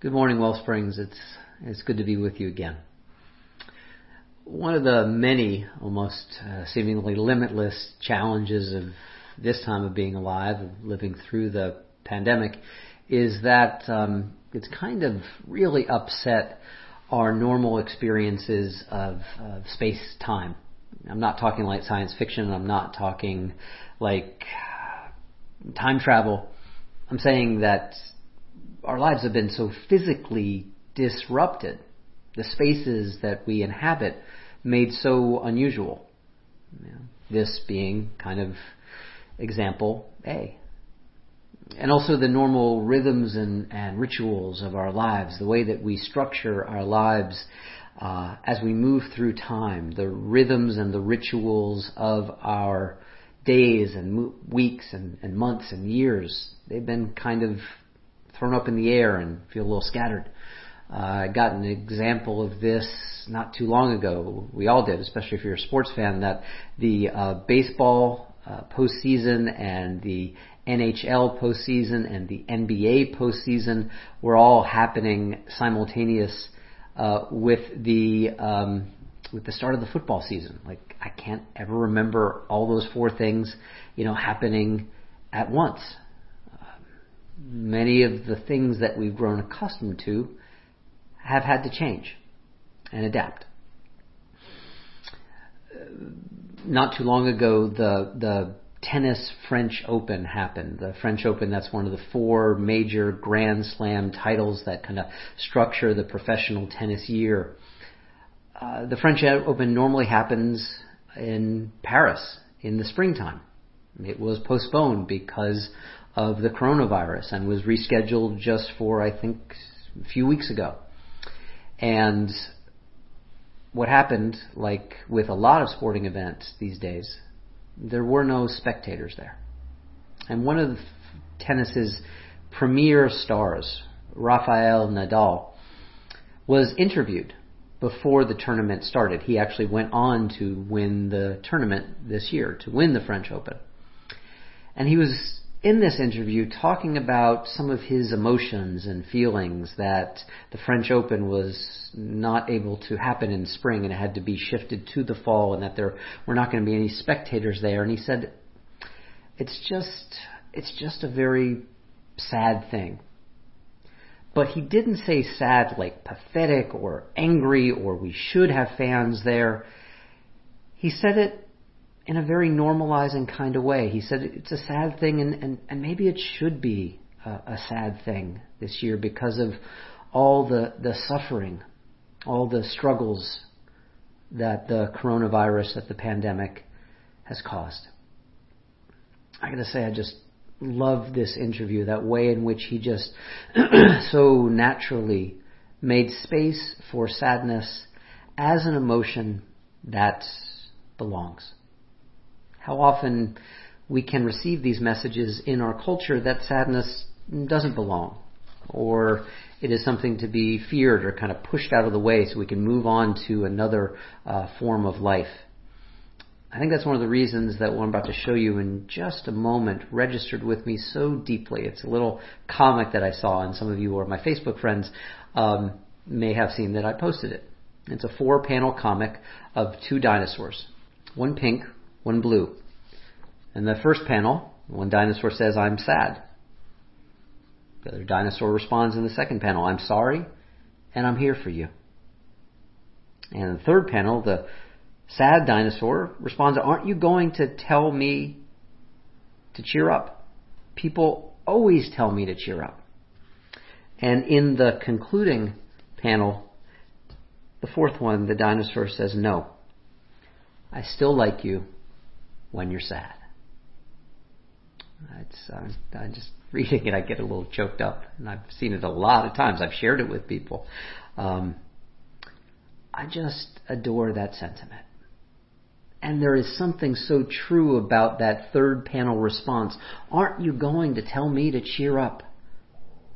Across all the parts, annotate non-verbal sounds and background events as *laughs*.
Good morning, Wellsprings. It's it's good to be with you again. One of the many, almost uh, seemingly limitless challenges of this time of being alive, of living through the pandemic, is that um, it's kind of really upset our normal experiences of, of space time. I'm not talking like science fiction. I'm not talking like time travel. I'm saying that our lives have been so physically disrupted, the spaces that we inhabit made so unusual. You know, this being kind of example A. And also the normal rhythms and, and rituals of our lives, the way that we structure our lives uh, as we move through time, the rhythms and the rituals of our days and mo- weeks and, and months and years, they've been kind of thrown up in the air and feel a little scattered. Uh, I got an example of this not too long ago. We all did, especially if you're a sports fan, that the uh, baseball uh, postseason and the NHL postseason and the NBA postseason were all happening simultaneous uh, with the um, with the start of the football season. Like I can't ever remember all those four things, you know, happening at once. Many of the things that we've grown accustomed to have had to change and adapt. Uh, not too long ago, the the tennis French Open happened. The French Open, that's one of the four major Grand Slam titles that kind of structure the professional tennis year. Uh, the French Open normally happens in Paris in the springtime. It was postponed because of the coronavirus and was rescheduled just for, I think, a few weeks ago. And what happened, like with a lot of sporting events these days, there were no spectators there. And one of tennis's premier stars, Rafael Nadal, was interviewed before the tournament started. He actually went on to win the tournament this year, to win the French Open. And he was in this interview talking about some of his emotions and feelings that the French Open was not able to happen in spring and it had to be shifted to the fall and that there were not going to be any spectators there. And he said, it's just, it's just a very sad thing but he didn't say sad like pathetic or angry or we should have fans there. He said it in a very normalizing kind of way. He said it's a sad thing and, and, and maybe it should be a, a sad thing this year because of all the, the suffering, all the struggles that the coronavirus, that the pandemic has caused. I gotta say, I just love this interview, that way in which he just *clears throat* so naturally made space for sadness as an emotion that belongs. How often we can receive these messages in our culture that sadness doesn't belong, or it is something to be feared or kind of pushed out of the way so we can move on to another uh, form of life. I think that's one of the reasons that what I'm about to show you in just a moment registered with me so deeply. It's a little comic that I saw, and some of you or my Facebook friends um, may have seen that I posted it. It's a four panel comic of two dinosaurs one pink, one blue. And the first panel, one dinosaur says, I'm sad. The other dinosaur responds in the second panel, I'm sorry, and I'm here for you. And in the third panel, the sad dinosaur responds, Aren't you going to tell me to cheer up? People always tell me to cheer up. And in the concluding panel, the fourth one, the dinosaur says, No, I still like you when you're sad. It's, uh, I'm just reading it, I get a little choked up, and I've seen it a lot of times. I've shared it with people. Um, I just adore that sentiment. And there is something so true about that third panel response. Aren't you going to tell me to cheer up?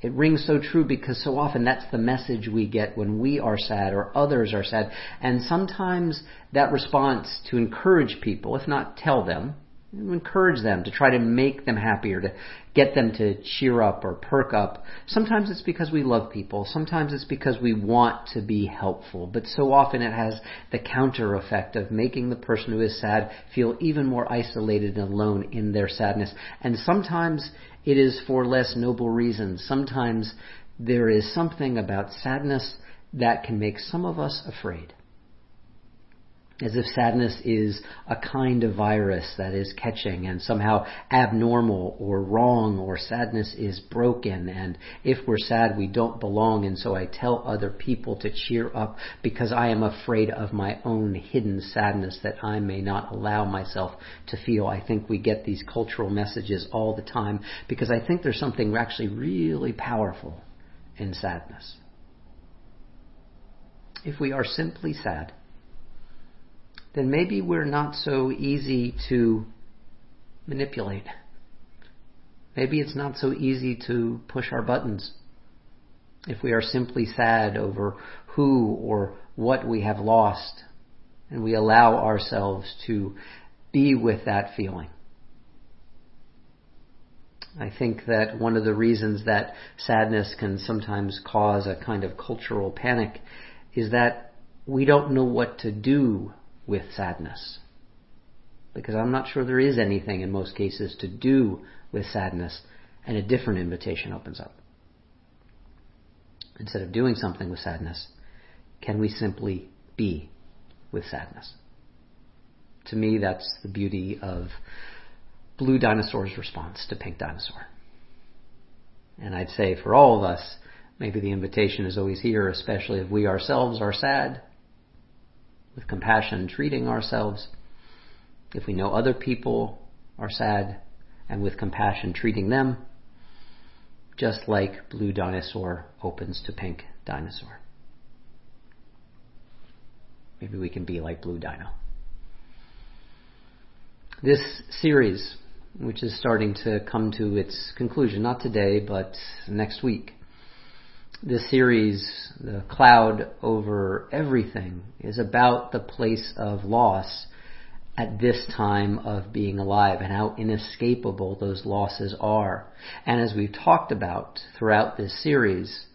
It rings so true because so often that's the message we get when we are sad or others are sad. And sometimes that response to encourage people, if not tell them, encourage them, to try to make them happier, to get them to cheer up or perk up. Sometimes it's because we love people. Sometimes it's because we want to be helpful. But so often it has the counter effect of making the person who is sad feel even more isolated and alone in their sadness. And sometimes it is for less noble reasons. Sometimes there is something about sadness that can make some of us afraid as if sadness is a kind of virus that is catching and somehow abnormal or wrong or sadness is broken and if we're sad we don't belong and so I tell other people to cheer up because I am afraid of my own hidden sadness that I may not allow myself to feel. I think we get these cultural messages all the time because I think there's something actually really powerful in sadness. If we are simply sad, then maybe we're not so easy to manipulate. Maybe it's not so easy to push our buttons. If we are simply sad over who or what we have lost, and we allow ourselves to be with that feeling. I think that one of the reasons that sadness can sometimes cause a kind of cultural panic is that we don't know what to do with sadness. Because I'm not sure there is anything in most cases to do with sadness, and a different invitation opens up. Instead of doing something with sadness, can we simply be with sadness? To me, that's the beauty of Blue Dinosaur's response to Pink Dinosaur. And I'd say for all of us, maybe the invitation is always here, especially if we ourselves are sad with compassion treating ourselves, if we know other people are sad, and with compassion treating them, just like blue dinosaur opens to pink dinosaur. Maybe we can be like blue dino. This series, which is starting to come to its conclusion, not today, but next week, this series, The Cloud Over Everything, is about the place of loss at this time of being alive and how inescapable those losses are. And as we've talked about throughout this series,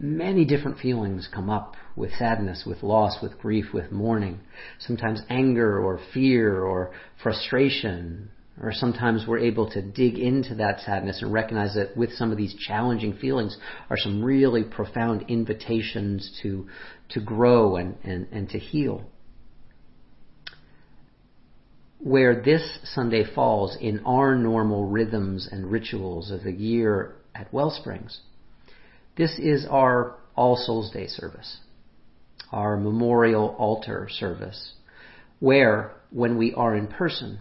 many different feelings come up with sadness, with loss, with grief, with mourning. Sometimes anger or fear or frustration, or sometimes we're able to dig into that sadness and recognize that with some of these challenging feelings are some really profound invitations to, to grow and, and, and to heal. Where this Sunday falls in our normal rhythms and rituals of the year at Wellsprings, this is our All Souls Day service, our memorial altar service, where when we are in person,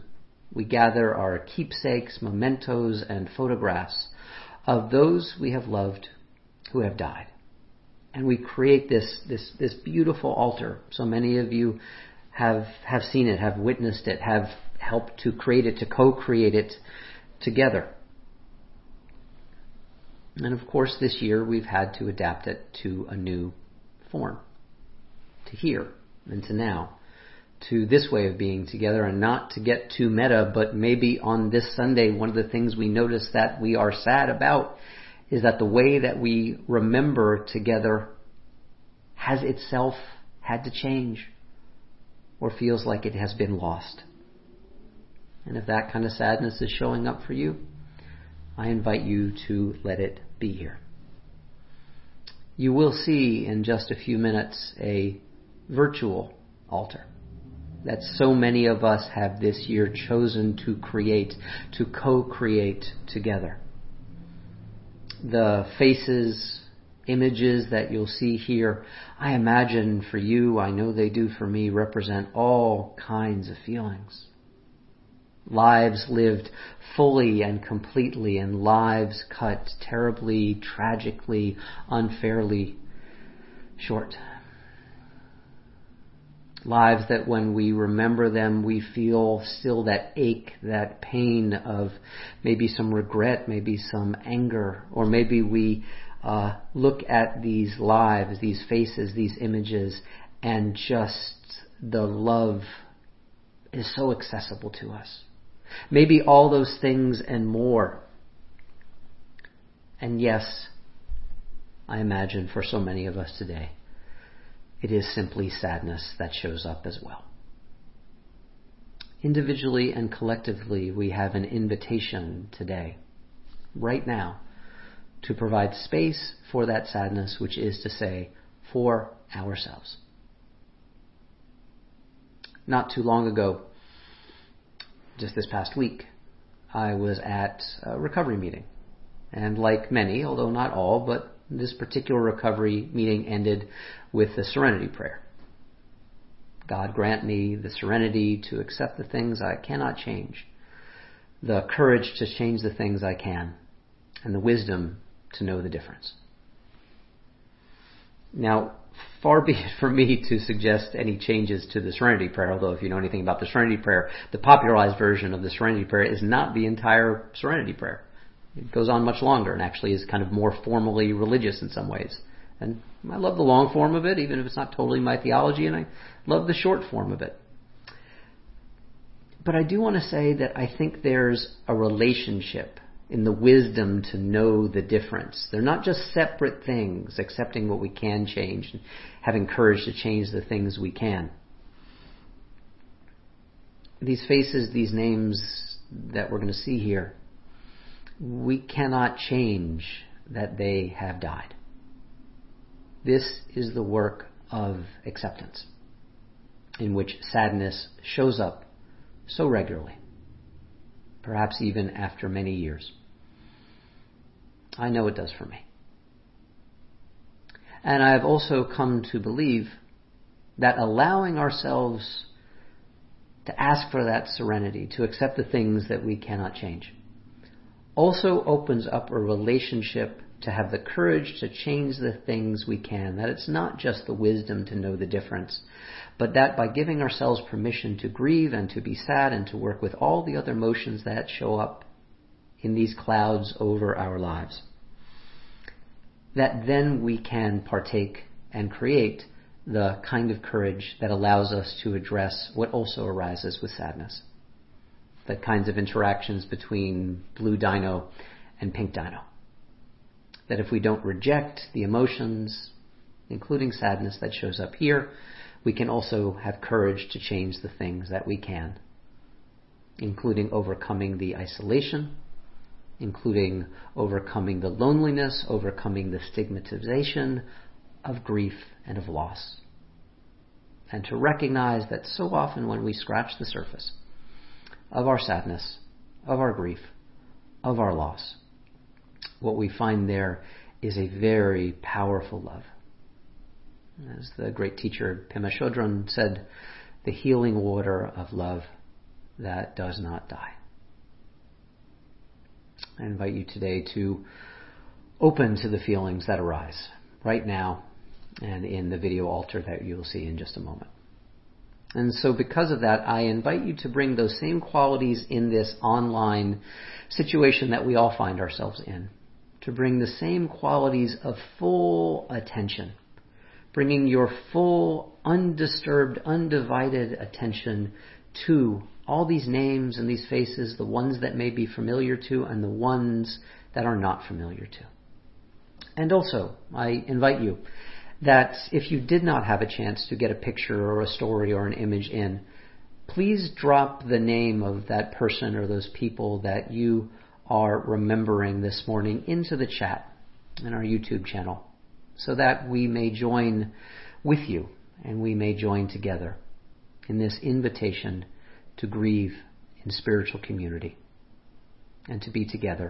we gather our keepsakes, mementos, and photographs of those we have loved who have died. And we create this, this, this beautiful altar. So many of you have, have seen it, have witnessed it, have helped to create it, to co-create it together. And of course, this year we've had to adapt it to a new form, to here and to now to this way of being together and not to get too meta, but maybe on this Sunday, one of the things we notice that we are sad about is that the way that we remember together has itself had to change or feels like it has been lost. And if that kind of sadness is showing up for you, I invite you to let it be here. You will see in just a few minutes a virtual altar that so many of us have this year chosen to create, to co-create together. The faces, images that you'll see here, I imagine for you, I know they do for me, represent all kinds of feelings. Lives lived fully and completely and lives cut terribly, tragically, unfairly short lives that when we remember them, we feel still that ache, that pain of maybe some regret, maybe some anger, or maybe we uh, look at these lives, these faces, these images, and just the love is so accessible to us. Maybe all those things and more. And yes, I imagine for so many of us today, it is simply sadness that shows up as well. Individually and collectively, we have an invitation today, right now, to provide space for that sadness, which is to say, for ourselves. Not too long ago, just this past week, I was at a recovery meeting. And like many, although not all, but this particular recovery meeting ended with the serenity prayer. God grant me the serenity to accept the things I cannot change, the courage to change the things I can, and the wisdom to know the difference. Now, far *laughs* be it from me to suggest any changes to the Serenity Prayer, although if you know anything about the Serenity Prayer, the popularized version of the Serenity Prayer is not the entire Serenity Prayer. It goes on much longer and actually is kind of more formally religious in some ways. And I love the long form of it, even if it's not totally my theology, and I love the short form of it. But I do want to say that I think there's a relationship in the wisdom to know the difference. They're not just separate things, accepting what we can change and having courage to change the things we can. These faces, these names that we're going to see here, we cannot change that they have died. This is the work of acceptance, in which sadness shows up so regularly, perhaps even after many years. I know it does for me. And I have also come to believe that allowing ourselves to ask for that serenity, to accept the things that we cannot change, also opens up a relationship to have the courage to change the things we can, that it's not just the wisdom to know the difference, but that by giving ourselves permission to grieve and to be sad and to work with all the other emotions that show up in these clouds over our lives, that then we can partake and create the kind of courage that allows us to address what also arises with sadness. The kinds of interactions between blue dino and pink dino that if we don't reject the emotions, including sadness that shows up here, we can also have courage to change the things that we can, including overcoming the isolation, including overcoming the loneliness, overcoming the stigmatization of grief and of loss. And to recognize that so often when we scratch the surface of our sadness, of our grief, of our loss, what we find there is a very powerful love. As the great teacher Pema Chodron said, the healing water of love that does not die. I invite you today to open to the feelings that arise right now and in the video altar that you will see in just a moment. And so, because of that, I invite you to bring those same qualities in this online situation that we all find ourselves in to bring the same qualities of full attention, bringing your full, undisturbed, undivided attention to all these names and these faces, the ones that may be familiar to and the ones that are not familiar to. And also, I invite you that if you did not have a chance to get a picture or a story or an image in, please drop the name of that person or those people that you are remembering this morning into the chat in our YouTube channel so that we may join with you and we may join together in this invitation to grieve in spiritual community and to be together